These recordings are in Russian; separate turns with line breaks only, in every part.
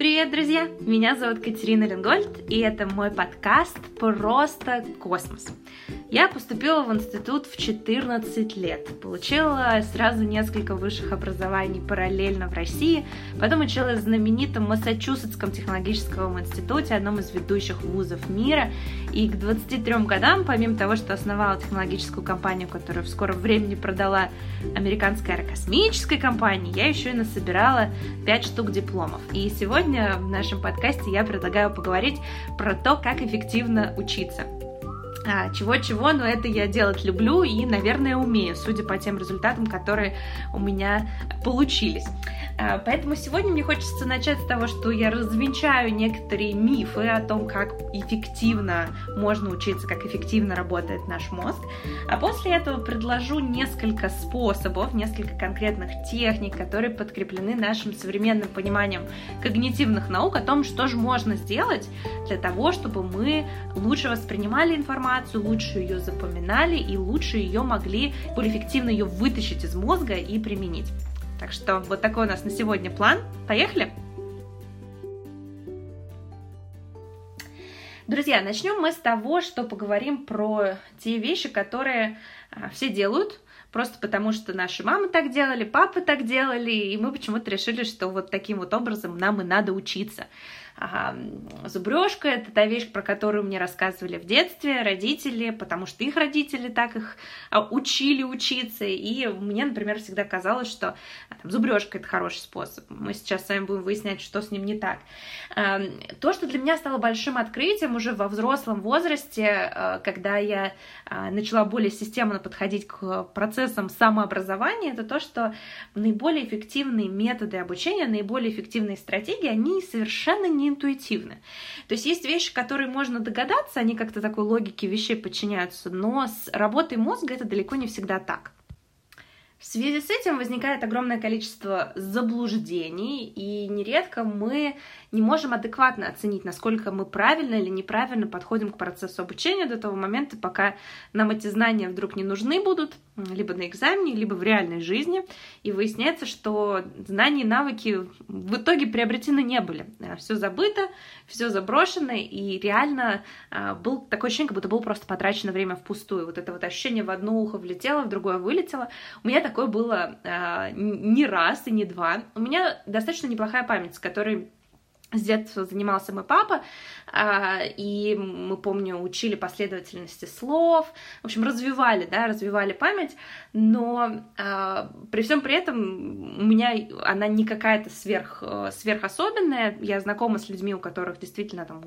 Привет, друзья! Меня зовут Катерина Ленгольд, и это мой подкаст «Просто космос». Я поступила в институт в 14 лет, получила сразу несколько высших образований параллельно в России, потом училась в знаменитом Массачусетском технологическом институте, одном из ведущих вузов мира, и к 23 годам, помимо того, что основала технологическую компанию, которую в скором времени продала американская аэрокосмическая компания, я еще и насобирала 5 штук дипломов. И сегодня в нашем подкасте я предлагаю поговорить про то, как эффективно учиться. А, чего-чего, но это я делать люблю и, наверное, умею, судя по тем результатам, которые у меня получились. А, поэтому сегодня мне хочется начать с того, что я развенчаю некоторые мифы о том, как эффективно можно учиться, как эффективно работает наш мозг. А после этого предложу несколько способов, несколько конкретных техник, которые подкреплены нашим современным пониманием когнитивных наук о том, что же можно сделать для того, чтобы мы лучше воспринимали информацию, лучше ее запоминали и лучше ее могли более эффективно ее вытащить из мозга и применить. Так что вот такой у нас на сегодня план. Поехали! Друзья, начнем мы с того, что поговорим про те вещи, которые а, все делают, просто потому что наши мамы так делали, папы так делали, и мы почему-то решили, что вот таким вот образом нам и надо учиться. А, зубрежка — это та вещь, про которую мне рассказывали в детстве родители, потому что их родители так их а, учили учиться, и мне, например, всегда казалось, что а, там, зубрежка — это хороший способ. Мы сейчас с вами будем выяснять, что с ним не так. То, что для меня стало большим открытием уже во взрослом возрасте, а, когда я начала более системно подходить к процессам самообразования, это то, что наиболее эффективные методы обучения, наиболее эффективные стратегии, они совершенно не интуитивны. То есть есть вещи, которые можно догадаться, они как-то такой логике вещей подчиняются, но с работой мозга это далеко не всегда так. В связи с этим возникает огромное количество заблуждений, и нередко мы не можем адекватно оценить, насколько мы правильно или неправильно подходим к процессу обучения до того момента, пока нам эти знания вдруг не нужны будут, либо на экзамене, либо в реальной жизни, и выясняется, что знания и навыки в итоге приобретены не были. А, все забыто, все заброшено, и реально а, был такое ощущение, как будто было просто потрачено время впустую. Вот это вот ощущение в одно ухо влетело, в другое вылетело. У меня такое было а, не раз и не два. У меня достаточно неплохая память, с которой с детства занимался мой папа, а, и мы, помню, учили последовательности слов, в общем, развивали, да, развивали память, но а, при всем при этом у меня она не какая-то сверх, сверхособенная, я знакома с людьми, у которых действительно там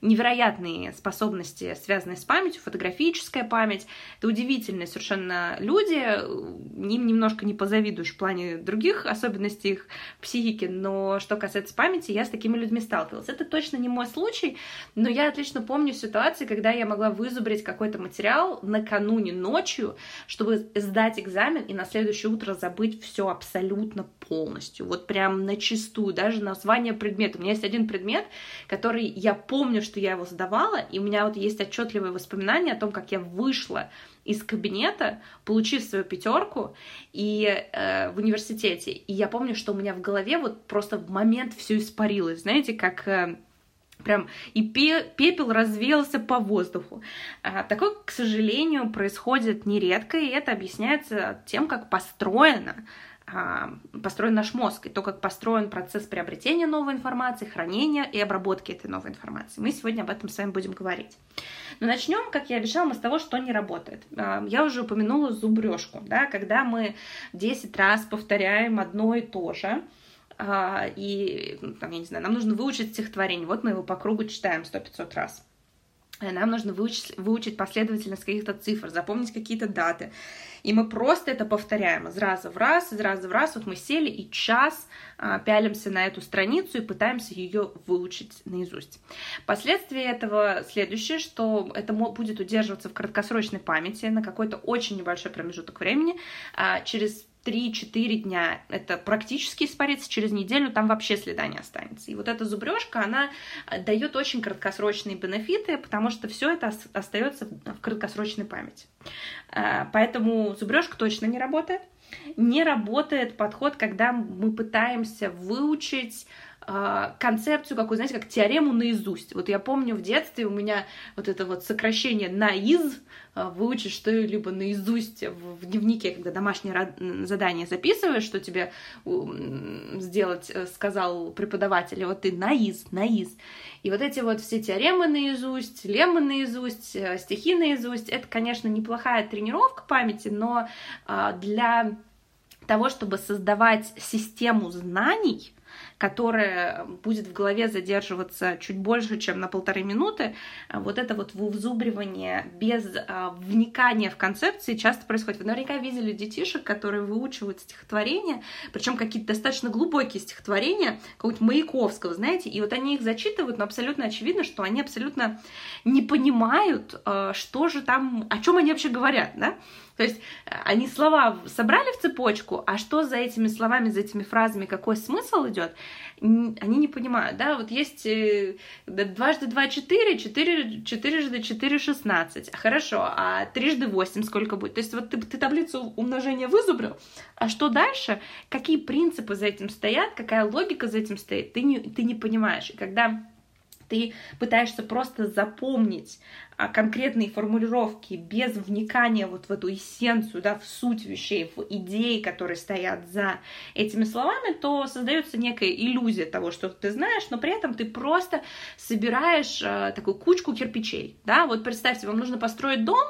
невероятные способности, связанные с памятью, фотографическая память. Это удивительные совершенно люди, им немножко не позавидуешь в плане других особенностей их психики, но что касается памяти, я с такими людьми сталкивалась. Это точно не мой случай, но я отлично помню ситуации, когда я могла вызубрить какой-то материал накануне ночью, чтобы сдать экзамен и на следующее утро забыть все абсолютно полностью. Вот прям на чистую, даже название предмета. У меня есть один предмет, который я помню, что я его сдавала, и у меня вот есть отчетливые воспоминания о том, как я вышла из кабинета, получив свою пятерку и э, в университете. И я помню, что у меня в голове вот просто в момент все испарилось, знаете, как э, прям и пепел развеялся по воздуху. А, такое, к сожалению, происходит нередко, и это объясняется тем, как построена а, построен наш мозг, и то, как построен процесс приобретения новой информации, хранения и обработки этой новой информации. Мы сегодня об этом с вами будем говорить. Но начнем, как я обещала, мы с того, что не работает. А, я уже упомянула зубрежку, да, когда мы 10 раз повторяем одно и то же, а, и, там, я не знаю, нам нужно выучить стихотворение, вот мы его по кругу читаем 100-500 раз. Нам нужно выучить, выучить последовательность каких-то цифр, запомнить какие-то даты. И мы просто это повторяем из раза в раз, из раза в раз. Вот мы сели и час а, пялимся на эту страницу и пытаемся ее выучить наизусть. Последствия этого следующее, что это будет удерживаться в краткосрочной памяти на какой-то очень небольшой промежуток времени. А, через 3-4 дня это практически испарится, через неделю там вообще следа не останется. И вот эта зубрежка, она э, дает очень краткосрочные бенефиты, потому что все это остается в краткосрочной памяти. Э, поэтому зубрежка точно не работает. Не работает подход, когда мы пытаемся выучить э, концепцию какую, знаете, как теорему наизусть. Вот я помню в детстве у меня вот это вот сокращение наиз, выучить что-либо наизусть в, дневнике, когда домашнее задание записываешь, что тебе э, сделать сказал преподаватель, вот ты наиз, наиз. И вот эти вот все теоремы наизусть, леммы наизусть, э, стихи наизусть, это, конечно, неплохая тренировка памяти, но для того, чтобы создавать систему знаний, которая будет в голове задерживаться чуть больше, чем на полторы минуты, вот это вот вызубривание без а, вникания в концепции часто происходит. Вы наверняка видели детишек, которые выучивают стихотворения, причем какие-то достаточно глубокие стихотворения, какого-нибудь Маяковского, знаете, и вот они их зачитывают, но абсолютно очевидно, что они абсолютно не понимают, а, что же там, о чем они вообще говорят, да? То есть э, они слова собрали в цепочку, а что за этими словами, за этими фразами, какой смысл идет, они не понимают, да, вот есть э, дважды два четыре, четыре, четырежды четыре шестнадцать, хорошо, а трижды восемь сколько будет? То есть вот ты, ты таблицу умножения вызубрил, а что дальше, какие принципы за этим стоят, какая логика за этим стоит, ты не, ты не понимаешь, и когда ты пытаешься просто запомнить конкретные формулировки без вникания вот в эту эссенцию, да, в суть вещей, в идеи, которые стоят за этими словами, то создается некая иллюзия того, что ты знаешь, но при этом ты просто собираешь э, такую кучку кирпичей, да, вот представьте, вам нужно построить дом,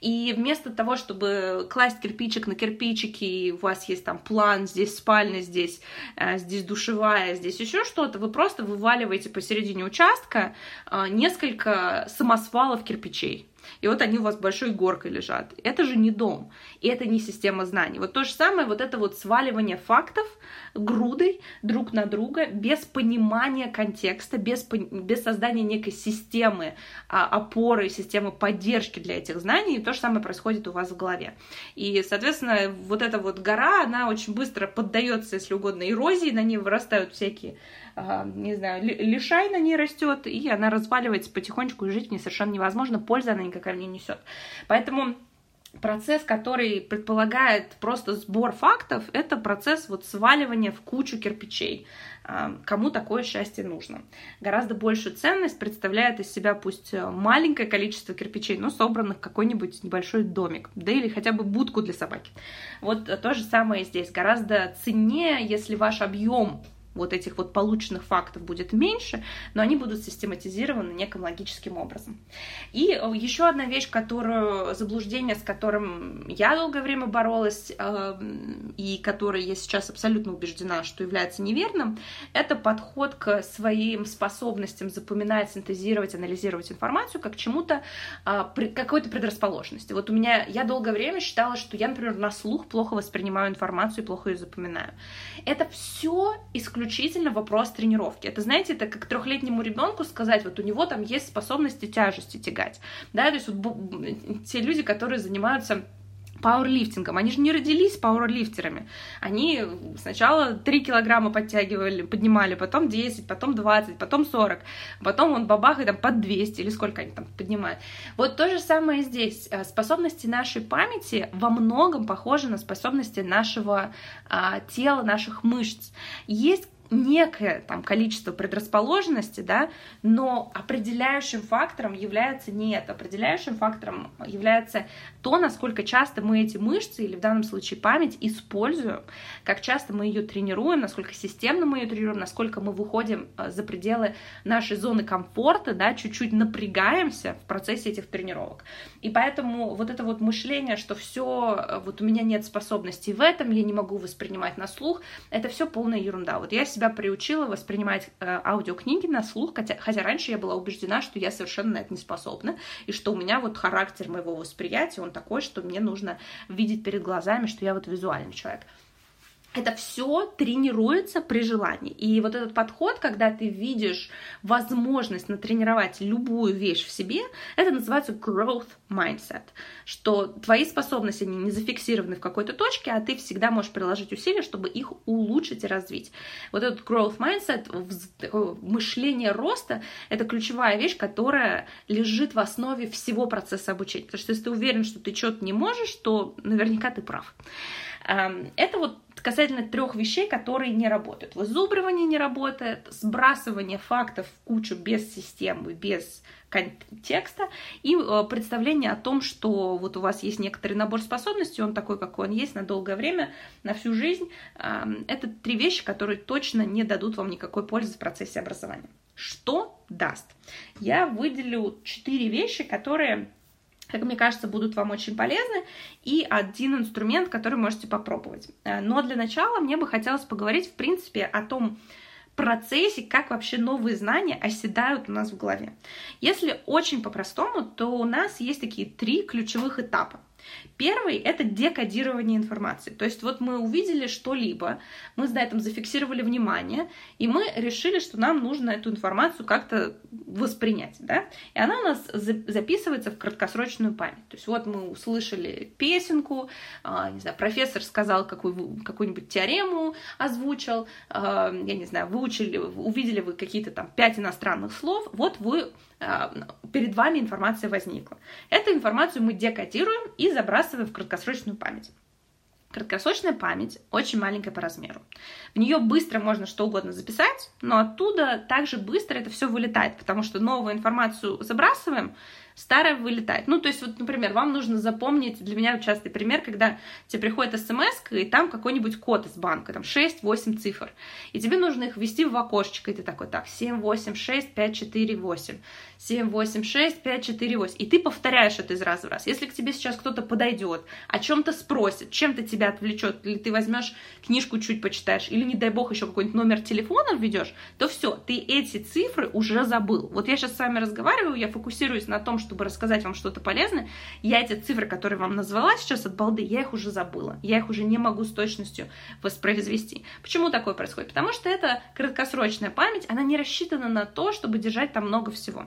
и вместо того, чтобы класть кирпичик на кирпичики, и у вас есть там план, здесь спальня, здесь, э, здесь душевая, здесь еще что-то, вы просто вываливаете посередине участка э, несколько самосвалов кирпичей. И вот они у вас большой горкой лежат. Это же не дом, и это не система знаний. Вот то же самое, вот это вот сваливание фактов грудой друг на друга, без понимания контекста, без, без создания некой системы а, опоры, системы поддержки для этих знаний, и то же самое происходит у вас в голове. И, соответственно, вот эта вот гора, она очень быстро поддается, если угодно, эрозии, на ней вырастают всякие не знаю, лишай на ней растет, и она разваливается потихонечку, и жить мне совершенно невозможно, пользы она никакая не несет. Поэтому процесс, который предполагает просто сбор фактов, это процесс вот сваливания в кучу кирпичей. Кому такое счастье нужно? Гораздо большую ценность представляет из себя пусть маленькое количество кирпичей, но собранных в какой-нибудь небольшой домик, да или хотя бы будку для собаки. Вот то же самое здесь. Гораздо ценнее, если ваш объем вот этих вот полученных фактов будет меньше, но они будут систематизированы неким логическим образом. И э, еще одна вещь, которую, заблуждение, с которым я долгое время боролась, э, и которое я сейчас абсолютно убеждена, что является неверным, это подход к своим способностям запоминать, синтезировать, анализировать информацию как чему-то, э, какой-то предрасположенности. Вот у меня, я долгое время считала, что я, например, на слух плохо воспринимаю информацию и плохо ее запоминаю. Это все исключительно вопрос тренировки. Это, знаете, это как трехлетнему ребенку сказать, вот у него там есть способности тяжести тягать, да, то есть вот те люди, которые занимаются пауэрлифтингом. Они же не родились пауэрлифтерами. Они сначала 3 килограмма подтягивали, поднимали, потом 10, потом 20, потом 40, потом он бабах и там под 200 или сколько они там поднимают. Вот то же самое здесь. Э, способности нашей памяти во многом похожи на способности нашего а, тела, наших мышц. Есть некое там количество предрасположенности, да, но определяющим фактором является не это. Определяющим фактором является то, насколько часто мы эти мышцы, или в данном случае память, используем, как часто мы ее тренируем, насколько системно мы ее тренируем, насколько мы выходим э, за пределы нашей зоны комфорта, да, чуть-чуть напрягаемся в процессе этих тренировок. И поэтому вот это вот мышление, что все, э, вот у меня нет способностей в этом, я не могу воспринимать на слух, это все полная ерунда. Вот я себя приучила воспринимать э, аудиокниги на слух, хотя, хотя раньше я была убеждена, что я совершенно на это не способна, и что у меня вот характер моего восприятия, он такой, что мне нужно видеть перед глазами, что я вот визуальный человек это все тренируется при желании. И вот этот подход, когда ты видишь возможность натренировать любую вещь в себе, это называется growth mindset, что твои способности, они не зафиксированы в какой-то точке, а ты всегда можешь приложить усилия, чтобы их улучшить и развить. Вот этот growth mindset, мышление роста, это ключевая вещь, которая лежит в основе всего процесса обучения. Потому что если ты уверен, что ты что-то не можешь, то наверняка ты прав. Эм, это вот касательно трех вещей, которые не работают. Вызубривание не работает, сбрасывание фактов в кучу без системы, без контекста и э, представление о том, что вот у вас есть некоторый набор способностей, он такой, какой он есть на долгое время, на всю жизнь. Э, это три вещи, которые точно не дадут вам никакой пользы в процессе образования. Что даст? Я выделю четыре вещи, которые как мне кажется, будут вам очень полезны, и один инструмент, который можете попробовать. Э, но для начала мне бы хотелось поговорить, в принципе, о том, процессе, как вообще новые знания оседают у нас в голове. Если очень по-простому, то у нас есть такие три ключевых этапа. Первый — это декодирование информации. То есть вот мы увидели что-либо, мы на этом зафиксировали внимание, и мы решили, что нам нужно эту информацию как-то воспринять, да? И она у нас записывается в краткосрочную память. То есть вот мы услышали песенку, а, не знаю, профессор сказал какую, какую-нибудь теорему, озвучил, а, я не знаю, выучили, увидели вы какие-то там пять иностранных слов, вот вы перед вами информация возникла. Эту информацию мы декодируем и забрасываем в краткосрочную память. Краткосрочная память очень маленькая по размеру. В нее быстро можно что угодно записать, но оттуда также быстро это все вылетает, потому что новую информацию забрасываем, старое вылетает. Ну, то есть, вот, например, вам нужно запомнить, для меня частый пример, когда тебе приходит смс, и там какой-нибудь код из банка, там 6-8 цифр, и тебе нужно их ввести в окошечко, и ты такой, так, 7, 8, 6, 5, 4, 8, 7, 8, 6, 5, 4, 8, и ты повторяешь это из раза в раз. Если к тебе сейчас кто-то подойдет, о чем-то спросит, чем-то тебя отвлечет, или ты возьмешь книжку чуть почитаешь, или, не дай бог, еще какой-нибудь номер телефона введешь, то все, ты эти цифры уже забыл. Вот я сейчас с вами разговариваю, я фокусируюсь на том, чтобы рассказать вам что-то полезное, я эти цифры, которые вам назвала сейчас от балды, я их уже забыла. Я их уже не могу с точностью воспроизвести. Почему такое происходит? Потому что это краткосрочная память, она не рассчитана на то, чтобы держать там много всего.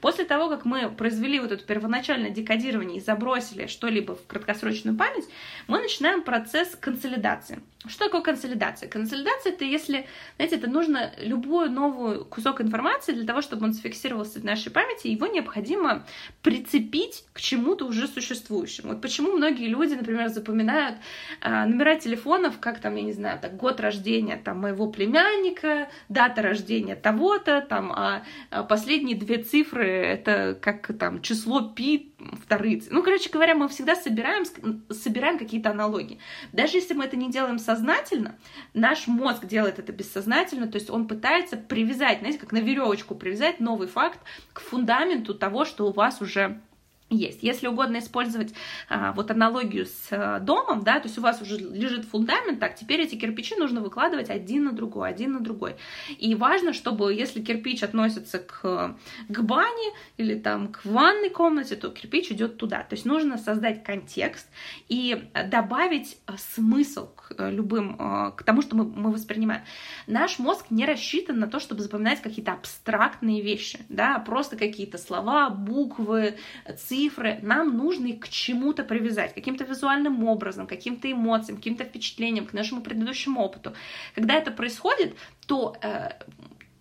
После того, как мы произвели вот это первоначальное декодирование и забросили что-либо в краткосрочную память, мы начинаем процесс консолидации. Что такое консолидация? Консолидация это если, знаете, это нужно любой новый кусок информации для того, чтобы он зафиксировался в нашей памяти, его необходимо прицепить к чему-то уже существующему. Вот почему многие люди, например, запоминают а, номера телефонов, как там, я не знаю, так, год рождения там моего племянника, дата рождения того-то, там, а, а последние две цифры это как там число пи вторые. Ну, короче говоря, мы всегда собираем, собираем какие-то аналогии. Даже если мы это не делаем сознательно, наш мозг делает это бессознательно, то есть он пытается привязать, знаете, как на веревочку привязать новый факт к фундаменту того, что у вас уже есть. Если угодно использовать а, вот аналогию с а, домом, да, то есть у вас уже лежит фундамент, так, теперь эти кирпичи нужно выкладывать один на другой, один на другой. И важно, чтобы, если кирпич относится к, к бане или там к ванной комнате, то кирпич идет туда. То есть нужно создать контекст и добавить а, смысл к а, любым, а, к тому, что мы, мы воспринимаем. Наш мозг не рассчитан на то, чтобы запоминать какие-то абстрактные вещи, да, просто какие-то слова, буквы, цифры, цифры нам нужно их к чему-то привязать, каким-то визуальным образом, каким-то эмоциям, каким-то впечатлениям, к нашему предыдущему опыту. Когда это происходит, то э,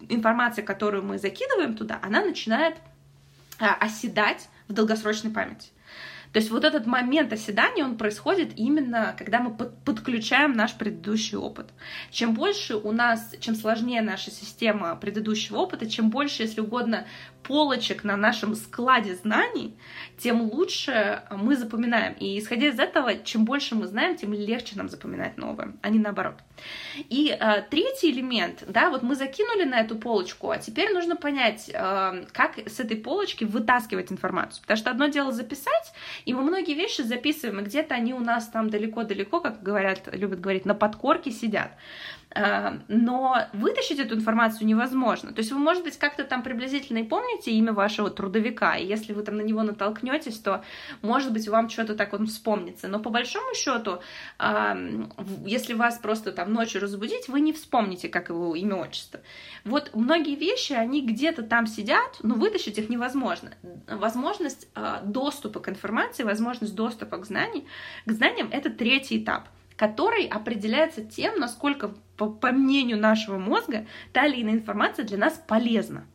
информация, которую мы закидываем туда, она начинает э, оседать в долгосрочной памяти. То есть вот этот момент оседания, он происходит именно, когда мы под, подключаем наш предыдущий опыт. Чем больше у нас, чем сложнее наша система предыдущего опыта, чем больше, если угодно, полочек на нашем складе знаний, тем лучше мы запоминаем. И исходя из этого, чем больше мы знаем, тем легче нам запоминать новое, а не наоборот. И э, третий элемент, да, вот мы закинули на эту полочку, а теперь нужно понять, э, как с этой полочки вытаскивать информацию. Потому что одно дело записать, и мы многие вещи записываем, и где-то они у нас там далеко-далеко, как говорят, любят говорить, на подкорке сидят. Э, но вытащить эту информацию невозможно. То есть вы, может быть, как-то там приблизительно и помните имя вашего трудовика, и если вы там на него натолкнетесь, то, может быть, вам что-то так он вспомнится. Но по большому счету, если вас просто там ночью разбудить, вы не вспомните, как его имя, отчество. Вот многие вещи, они где-то там сидят, но вытащить их невозможно. Возможность а, доступа к информации, возможность доступа к, знаний, к знаниям — это третий этап который определяется тем, насколько, по, по мнению нашего мозга, та или иная информация для нас полезна,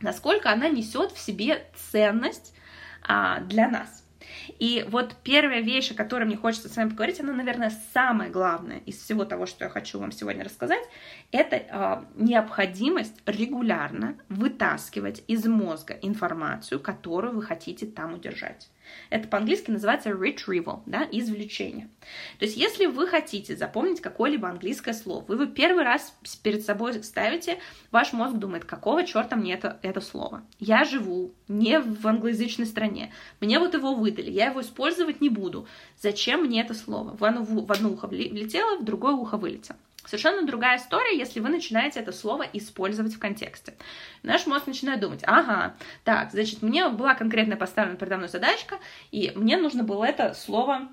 насколько она несет в себе ценность а, для нас. И вот первая вещь, о которой мне хочется с вами поговорить, она, наверное, самая главная из всего того, что я хочу вам сегодня рассказать, это э, необходимость регулярно вытаскивать из мозга информацию, которую вы хотите там удержать. Это по-английски называется retrieval, да, извлечение. То есть, если вы хотите запомнить какое-либо английское слово, вы его первый раз перед собой ставите, ваш мозг думает, какого черта мне это, это слово? Я живу не в англоязычной стране, мне вот его выдали, я его использовать не буду. Зачем мне это слово? В одно, в одно ухо влетело, в другое ухо вылетело. Совершенно другая история, если вы начинаете это слово использовать в контексте. Наш мозг начинает думать, ага, так, значит, мне была конкретно поставлена передо мной задачка, и мне нужно было это слово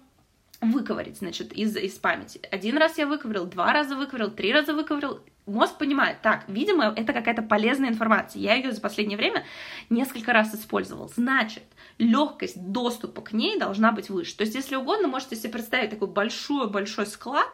выковырить, значит, из, из памяти. Один раз я выковырил, два раза выковырил, три раза выковырил, мозг понимает, так, видимо, это какая-то полезная информация. Я ее за последнее время несколько раз использовал. Значит, легкость доступа к ней должна быть выше. То есть, если угодно, можете себе представить такой большой-большой склад,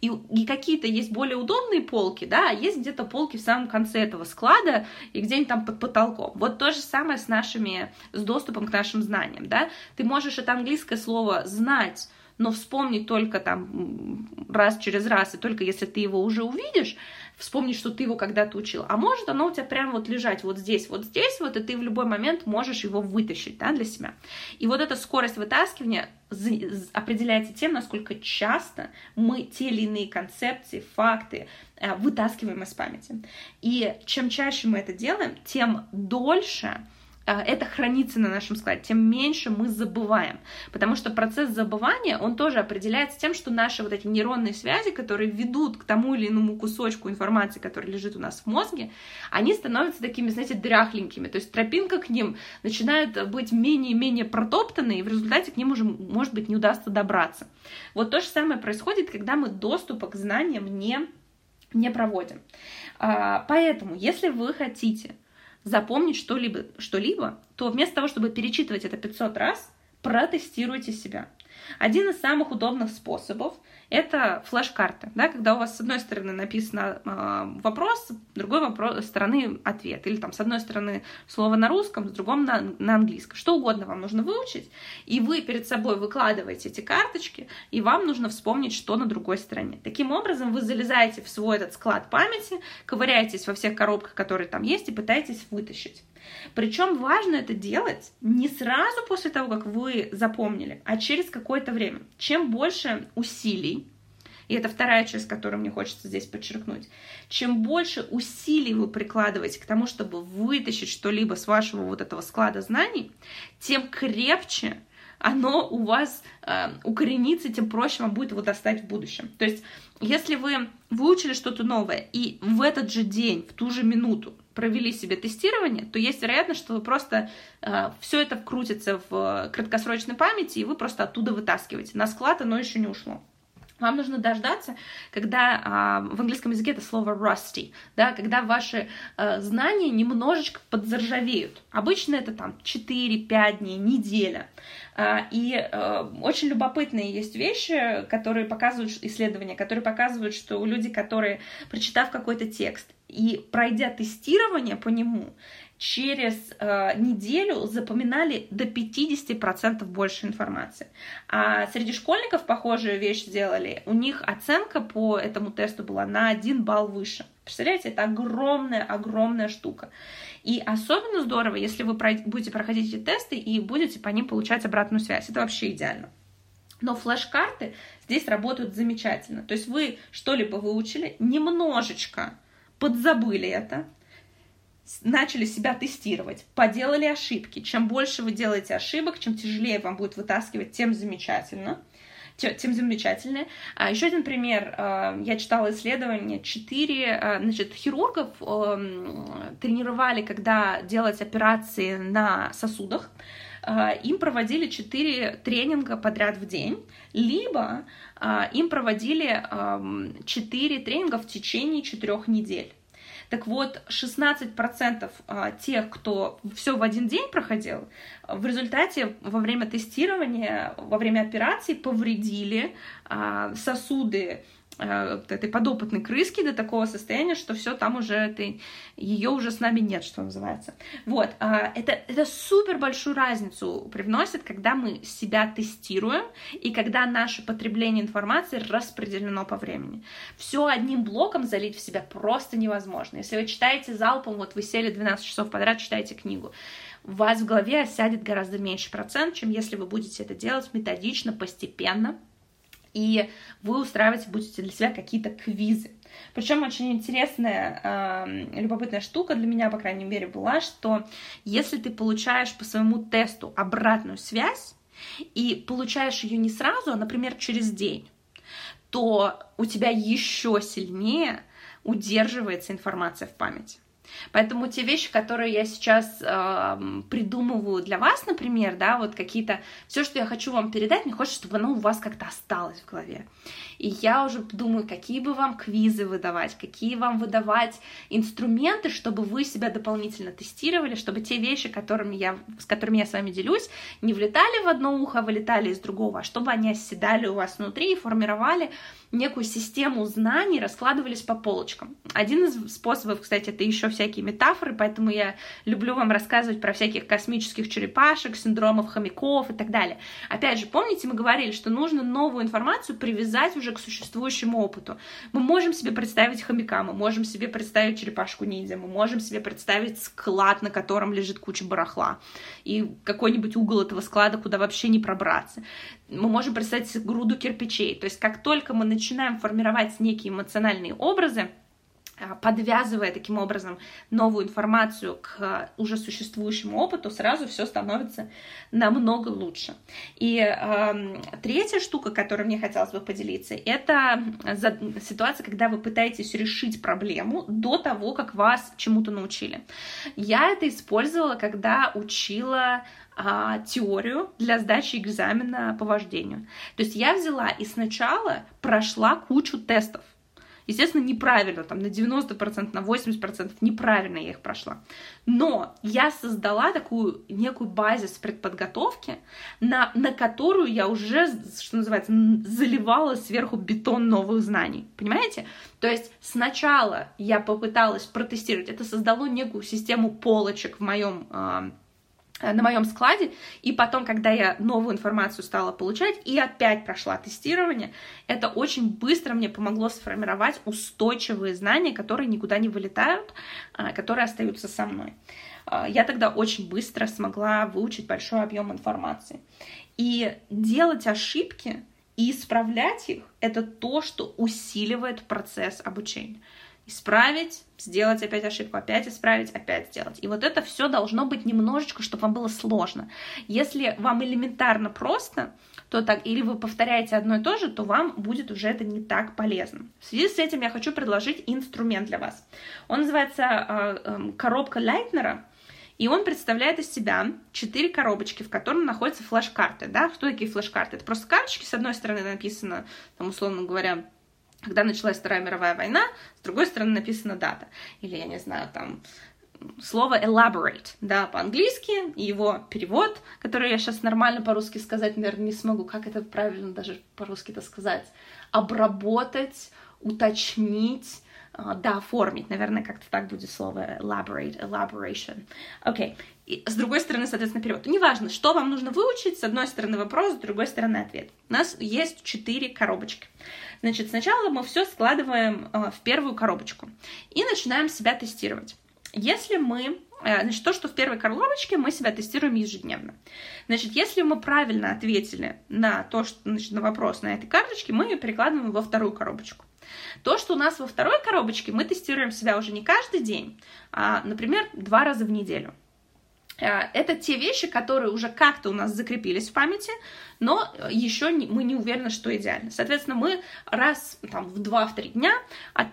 и, и какие-то есть более удобные полки, да, а есть где-то полки в самом конце этого склада и где-нибудь там под потолком. Вот то же самое с нашими, с доступом к нашим знаниям, да. Ты можешь это английское слово знать, но вспомнить только там раз через раз, и только если ты его уже увидишь, вспомнить, что ты его когда-то учил. А может оно у тебя прямо вот лежать вот здесь, вот здесь, вот, и ты в любой момент можешь его вытащить, да, для себя. И вот эта скорость вытаскивания определяется тем, насколько часто мы те или иные концепции, факты э, вытаскиваем из памяти. И чем чаще мы это делаем, тем дольше это хранится на нашем складе, тем меньше мы забываем. Потому что процесс забывания, он тоже определяется тем, что наши вот эти нейронные связи, которые ведут к тому или иному кусочку информации, который лежит у нас в мозге, они становятся такими, знаете, дряхленькими. То есть тропинка к ним начинает быть менее и менее протоптанной, и в результате к ним уже, может быть, не удастся добраться. Вот то же самое происходит, когда мы доступа к знаниям не, не проводим. А, поэтому, если вы хотите запомнить что-либо, что-либо, то вместо того, чтобы перечитывать это 500 раз, протестируйте себя. Один из самых удобных способов это флеш-карта, да, когда у вас с одной стороны написано э, вопрос, с другой вопрос, стороны ответ, или там с одной стороны слово на русском, с другой на, на английском. Что угодно вам нужно выучить, и вы перед собой выкладываете эти карточки, и вам нужно вспомнить, что на другой стороне. Таким образом, вы залезаете в свой этот склад памяти, ковыряетесь во всех коробках, которые там есть, и пытаетесь вытащить. Причем важно это делать не сразу после того, как вы запомнили, а через какое-то время. Чем больше усилий, и это вторая часть, которую мне хочется здесь подчеркнуть. Чем больше усилий вы прикладываете к тому, чтобы вытащить что-либо с вашего вот этого склада знаний, тем крепче оно у вас э, укоренится, тем проще вам будет его достать в будущем. То есть, если вы выучили что-то новое и в этот же день, в ту же минуту провели себе тестирование, то есть вероятность, что вы просто э, все это вкрутится в краткосрочной памяти, и вы просто оттуда вытаскиваете. На склад оно еще не ушло. Вам нужно дождаться, когда а, в английском языке это слово rusty, да, когда ваши а, знания немножечко подзаржавеют. Обычно это там 4-5 дней, неделя. А, и а, очень любопытные есть вещи, которые показывают, исследования, которые показывают, что люди, которые, прочитав какой-то текст и пройдя тестирование по нему, через э, неделю запоминали до 50% больше информации. А среди школьников похожую вещь сделали. У них оценка по этому тесту была на 1 балл выше. Представляете, это огромная-огромная штука. И особенно здорово, если вы будете проходить эти тесты и будете по ним получать обратную связь. Это вообще идеально. Но флеш-карты здесь работают замечательно. То есть вы что-либо выучили, немножечко подзабыли это, начали себя тестировать, поделали ошибки. Чем больше вы делаете ошибок, чем тяжелее вам будет вытаскивать, тем замечательно тем замечательнее. А еще один пример. А, я читала исследование. Четыре а, значит, хирургов тренировали, когда делать операции на сосудах. А, им проводили четыре тренинга подряд в день, либо им проводили четыре тренинга в течение четырех недель. Так вот, 16% а, тех, кто все в один день проходил, в результате во время тестирования, во время операции повредили а, сосуды этой подопытной крыски до такого состояния, что все там уже ты, ее уже с нами нет, что называется. Вот, э, это, это супер большую разницу привносит, когда мы себя тестируем и когда наше потребление информации распределено по времени. Все одним блоком залить в себя просто невозможно. Если вы читаете залпом, вот вы сели 12 часов подряд, читаете книгу, у вас в голове осядет гораздо меньше процент, чем если вы будете это делать методично, постепенно, и вы устраиваете будете для себя какие-то квизы. Причем очень интересная, э, любопытная штука для меня, по крайней мере, была, что если ты получаешь по своему тесту обратную связь и получаешь ее не сразу, а, например, через день, то у тебя еще сильнее удерживается информация в памяти. Поэтому те вещи, которые я сейчас э, придумываю для вас, например, да, вот какие-то, все, что я хочу вам передать, мне хочется, чтобы оно у вас как-то осталось в голове. И я уже думаю, какие бы вам квизы выдавать, какие вам выдавать инструменты, чтобы вы себя дополнительно тестировали, чтобы те вещи, которыми я, с которыми я с вами делюсь, не влетали в одно ухо, вылетали из другого, а чтобы они оседали у вас внутри и формировали некую систему знаний, раскладывались по полочкам. Один из способов, кстати, это еще всякие метафоры, поэтому я люблю вам рассказывать про всяких космических черепашек, синдромов хомяков и так далее. Опять же, помните, мы говорили, что нужно новую информацию привязать уже к существующему опыту. Мы можем себе представить хомяка, мы можем себе представить черепашку-ниндзя, мы можем себе представить склад, на котором лежит куча барахла, и какой-нибудь угол этого склада, куда вообще не пробраться мы можем представить груду кирпичей. То есть как только мы начинаем формировать некие эмоциональные образы, подвязывая таким образом новую информацию к уже существующему опыту, сразу все становится намного лучше. И э, третья штука, которой мне хотелось бы поделиться, это ситуация, когда вы пытаетесь решить проблему до того, как вас чему-то научили. Я это использовала, когда учила а, теорию для сдачи экзамена по вождению. То есть я взяла и сначала прошла кучу тестов. Естественно, неправильно, там на 90%, на 80% неправильно я их прошла. Но я создала такую некую базис предподготовки, на, на которую я уже, что называется, заливала сверху бетон новых знаний. Понимаете? То есть сначала я попыталась протестировать, это создало некую систему полочек в моем а, на моем складе, и потом, когда я новую информацию стала получать и опять прошла тестирование, это очень быстро мне помогло сформировать устойчивые знания, которые никуда не вылетают, а, которые остаются со мной. А, я тогда очень быстро смогла выучить большой объем информации. И делать ошибки и исправлять их — это то, что усиливает процесс обучения исправить, сделать опять ошибку, опять исправить, опять сделать. И вот это все должно быть немножечко, чтобы вам было сложно. Если вам элементарно просто, то так, или вы повторяете одно и то же, то вам будет уже это не так полезно. В связи с этим я хочу предложить инструмент для вас. Он называется э, коробка Лайтнера, и он представляет из себя четыре коробочки, в которых находятся флеш-карты. Да? Что такие флеш-карты? Это просто карточки, с одной стороны написано, там, условно говоря, когда началась Вторая мировая война, с другой стороны написана дата. Или, я не знаю, там слово elaborate, да, по-английски, и его перевод, который я сейчас нормально по-русски сказать, наверное, не смогу, как это правильно даже по-русски-то сказать, обработать, уточнить, а, да, оформить, наверное, как-то так будет слово elaborate, elaboration. Окей, okay. С другой стороны, соответственно, перевод. Неважно, что вам нужно выучить, с одной стороны вопрос, с другой стороны ответ. У нас есть четыре коробочки. Значит, сначала мы все складываем э, в первую коробочку и начинаем себя тестировать. Если мы э, Значит, то, что в первой коробочке мы себя тестируем ежедневно. Значит, если мы правильно ответили на то, что, значит, на вопрос на этой карточке, мы ее перекладываем во вторую коробочку. То, что у нас во второй коробочке, мы тестируем себя уже не каждый день, а, например, два раза в неделю. Э, это те вещи, которые уже как-то у нас закрепились в памяти, но еще не, мы не уверены, что идеально. Соответственно, мы раз там, в 2-3 дня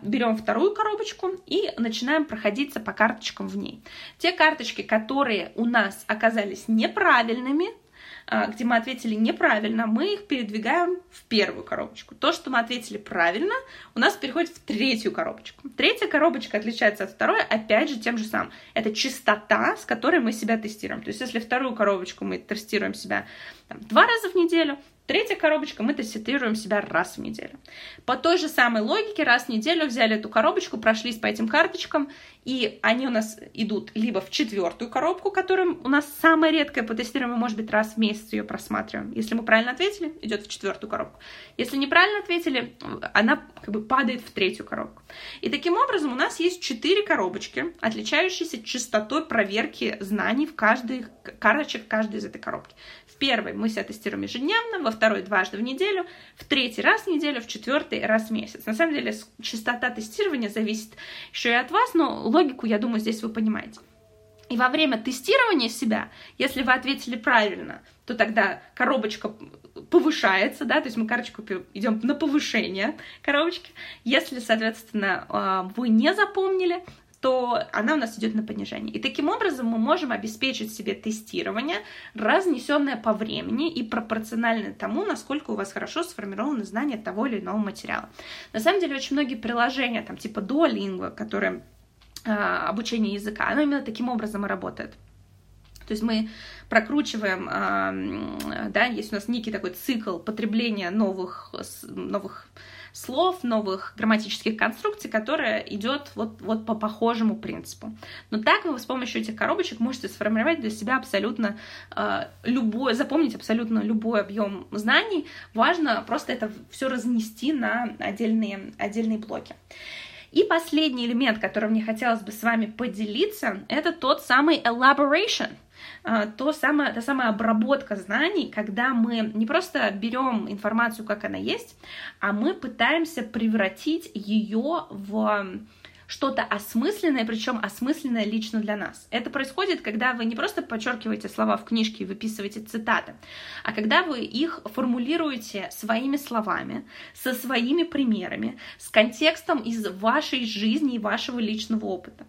берем вторую коробочку и начинаем проходиться по карточкам в ней. Те карточки, которые у нас оказались неправильными, а, где мы ответили неправильно, мы их передвигаем в первую коробочку. То, что мы ответили правильно, у нас переходит в третью коробочку. Третья коробочка отличается от второй, опять же, тем же самым. Это частота, с которой мы себя тестируем. То есть, если вторую коробочку мы тестируем себя там, два раза в неделю, Третья коробочка, мы тестируем себя раз в неделю. По той же самой логике, раз в неделю взяли эту коробочку, прошлись по этим карточкам, и они у нас идут либо в четвертую коробку, которая у нас самая редкая по тестированию, может быть, раз в месяц ее просматриваем. Если мы правильно ответили, идет в четвертую коробку. Если неправильно ответили, она как бы падает в третью коробку. И таким образом у нас есть четыре коробочки, отличающиеся частотой проверки знаний в каждой карточек каждой из этой коробки. В первой мы себя тестируем ежедневно, во второй дважды в неделю, в третий раз в неделю, в четвертый раз в месяц. На самом деле частота тестирования зависит еще и от вас, но логику, я думаю, здесь вы понимаете. И во время тестирования себя, если вы ответили правильно, то тогда коробочка повышается, да, то есть мы коробочку идем на повышение коробочки. Если, соответственно, а, вы не запомнили, то она у нас идет на понижение. И таким образом мы можем обеспечить себе тестирование, разнесенное по времени и пропорционально тому, насколько у вас хорошо сформированы знания того или иного материала. На самом деле очень многие приложения, там типа Duolingo, которые а, обучение языка, оно именно таким образом и работает. То есть мы прокручиваем, а, да, есть у нас некий такой цикл потребления новых, новых слов, новых грамматических конструкций, которая идет вот, вот по похожему принципу. Но так вы с помощью этих коробочек можете сформировать для себя абсолютно э, любой, запомнить абсолютно любой объем знаний. Важно просто это все разнести на отдельные, отдельные блоки. И последний элемент, которым мне хотелось бы с вами поделиться, это тот самый elaboration — то самое, та самая обработка знаний, когда мы не просто берем информацию, как она есть, а мы пытаемся превратить ее в что-то осмысленное, причем осмысленное лично для нас. Это происходит, когда вы не просто подчеркиваете слова в книжке и выписываете цитаты, а когда вы их формулируете своими словами, со своими примерами, с контекстом из вашей жизни и вашего личного опыта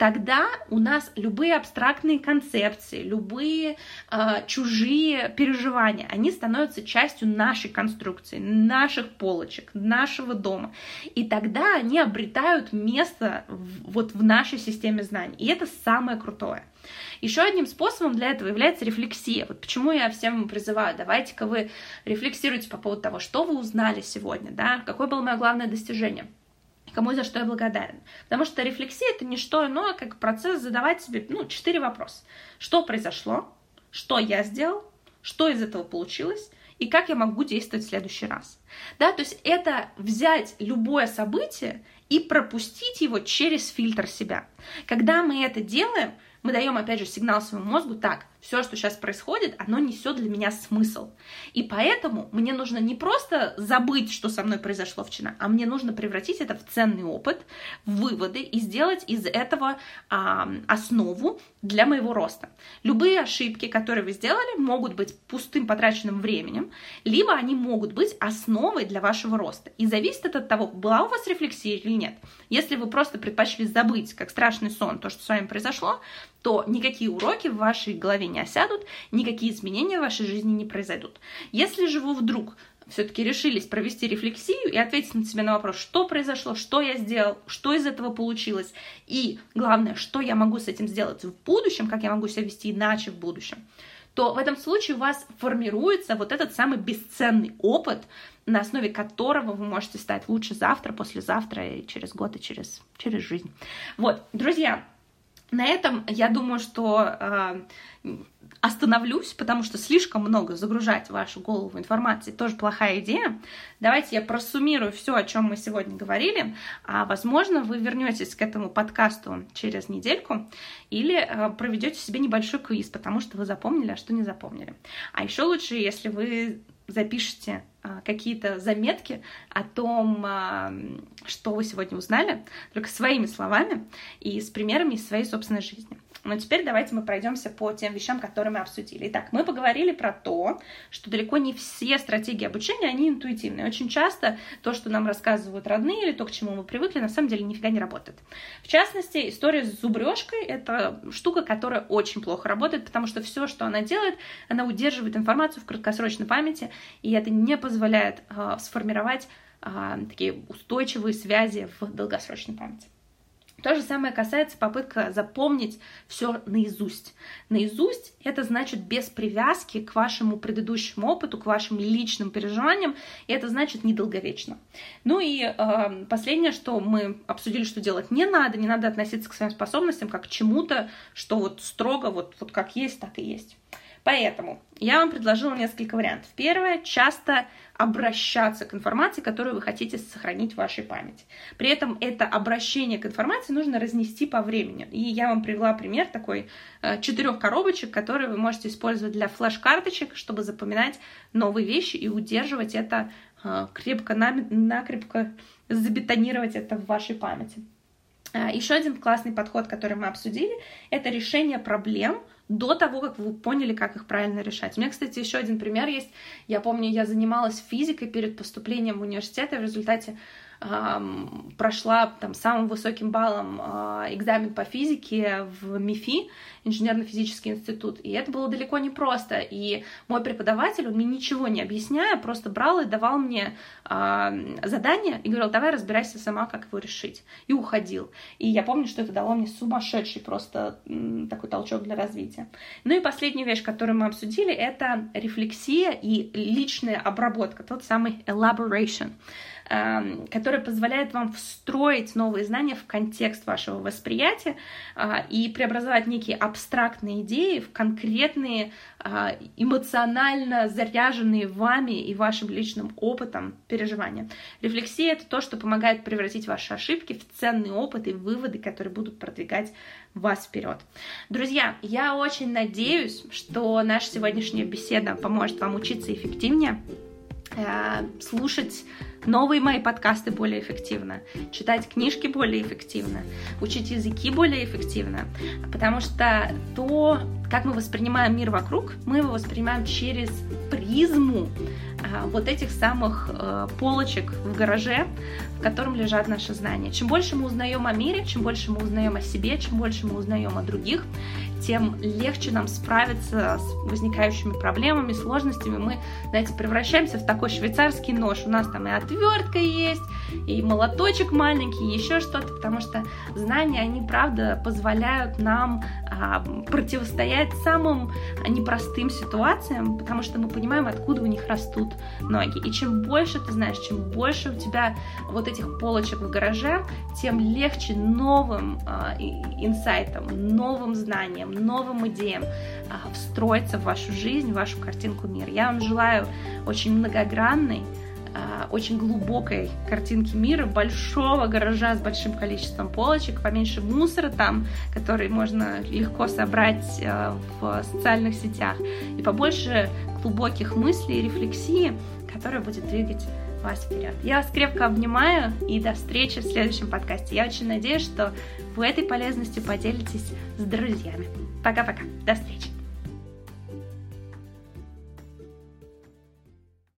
тогда у нас любые абстрактные концепции, любые э, чужие переживания, они становятся частью нашей конструкции, наших полочек, нашего дома. И тогда они обретают место в, вот в нашей системе знаний. И это самое крутое. Еще одним способом для этого является рефлексия. Вот почему я всем призываю, давайте-ка вы рефлексируйте по поводу того, что вы узнали сегодня, да, какое было мое главное достижение – кому и за что я благодарен. Потому что рефлексия — это не что иное, как процесс задавать себе, ну, четыре вопроса. Что произошло? Что я сделал? Что из этого получилось? И как я могу действовать в следующий раз? Да, то есть это взять любое событие и пропустить его через фильтр себя. Когда мы это делаем, мы даем, опять же, сигнал своему мозгу, так, все, что сейчас происходит, оно несет для меня смысл. И поэтому мне нужно не просто забыть, что со мной произошло вчера, а мне нужно превратить это в ценный опыт, в выводы и сделать из этого а, основу для моего роста. Любые ошибки, которые вы сделали, могут быть пустым потраченным временем, либо они могут быть основой для вашего роста. И зависит это от того, была у вас рефлексия или нет. Если вы просто предпочли забыть, как страшный сон, то, что с вами произошло, то никакие уроки в вашей голове не осядут, никакие изменения в вашей жизни не произойдут. Если же вы вдруг все-таки решились провести рефлексию и ответить на себе на вопрос, что произошло, что я сделал, что из этого получилось, и главное, что я могу с этим сделать в будущем, как я могу себя вести иначе в будущем, то в этом случае у вас формируется вот этот самый бесценный опыт, на основе которого вы можете стать лучше завтра, послезавтра, и через год, и через, через жизнь. Вот, друзья, на этом я думаю, что э, остановлюсь, потому что слишком много загружать вашу голову информации тоже плохая идея. Давайте я просуммирую все, о чем мы сегодня говорили. А, возможно, вы вернетесь к этому подкасту через недельку или э, проведете себе небольшой квиз, потому что вы запомнили, а что не запомнили. А еще лучше, если вы запишите а, какие-то заметки о том, а, что вы сегодня узнали, только своими словами и с примерами из своей собственной жизни. Но теперь давайте мы пройдемся по тем вещам, которые мы обсудили. Итак, мы поговорили про то, что далеко не все стратегии обучения, они интуитивные. Очень часто то, что нам рассказывают родные или то, к чему мы привыкли, на самом деле нифига не работает. В частности, история с зубрежкой — это штука, которая очень плохо работает, потому что все, что она делает, она удерживает информацию в краткосрочной памяти, и это не позволяет э, сформировать э, такие устойчивые связи в долгосрочной памяти. То же самое касается попытка запомнить все наизусть. Наизусть это значит без привязки к вашему предыдущему опыту, к вашим личным переживаниям, и это значит недолговечно. Ну и э, последнее, что мы обсудили, что делать не надо, не надо относиться к своим способностям как к чему-то, что вот строго вот, вот как есть, так и есть. Поэтому я вам предложила несколько вариантов. Первое, часто обращаться к информации, которую вы хотите сохранить в вашей памяти. При этом это обращение к информации нужно разнести по времени. И я вам привела пример такой э, четырех коробочек, которые вы можете использовать для флеш-карточек, чтобы запоминать новые вещи и удерживать это э, крепко, накрепко забетонировать это в вашей памяти. Э, Еще один классный подход, который мы обсудили, это решение проблем до того, как вы поняли, как их правильно решать. У меня, кстати, еще один пример есть. Я помню, я занималась физикой перед поступлением в университет, и в результате прошла там самым высоким баллом а, экзамен по физике в МИФИ, инженерно-физический институт, и это было далеко не просто, и мой преподаватель, он мне ничего не объясняя, просто брал и давал мне задание и говорил, давай разбирайся сама, как его решить, и уходил. И я помню, что это дало мне сумасшедший просто такой толчок для развития. Ну и последняя вещь, которую мы обсудили, это рефлексия и личная обработка, тот самый elaboration. Эм, которая позволяет вам встроить новые знания в контекст вашего восприятия а, и преобразовать некие абстрактные идеи в конкретные а, эмоционально заряженные вами и вашим личным опытом переживания. Рефлексия — это то, что помогает превратить ваши ошибки в ценный опыт и выводы, которые будут продвигать вас вперед. Друзья, я очень надеюсь, что наша сегодняшняя беседа поможет вам учиться эффективнее, Э, слушать новые мои подкасты более эффективно, читать книжки более эффективно, учить языки более эффективно, потому что то, как мы воспринимаем мир вокруг, мы его воспринимаем через призму э, вот этих самых э, полочек в гараже, в котором лежат наши знания. Чем больше мы узнаем о мире, чем больше мы узнаем о себе, чем больше мы узнаем о других, тем легче нам справиться с возникающими проблемами, сложностями. Мы, знаете, превращаемся в такой швейцарский нож. У нас там и отвертка есть, и молоточек маленький, еще что-то, потому что знания, они, правда, позволяют нам а, противостоять самым непростым ситуациям, потому что мы понимаем, откуда у них растут ноги. И чем больше ты знаешь, чем больше у тебя вот этих полочек в гараже, тем легче новым а, инсайтам, новым знаниям, новым идеям а, встроиться в вашу жизнь, в вашу картинку мира. Я вам желаю очень многогранной, а, очень глубокой картинки мира, большого гаража с большим количеством полочек, поменьше мусора там, который можно легко собрать а, в социальных сетях, и побольше глубоких мыслей и рефлексии, которая будет двигать вас вперед. Я вас крепко обнимаю и до встречи в следующем подкасте. Я очень надеюсь, что вы этой полезностью поделитесь с друзьями. Пока-пока. До встречи.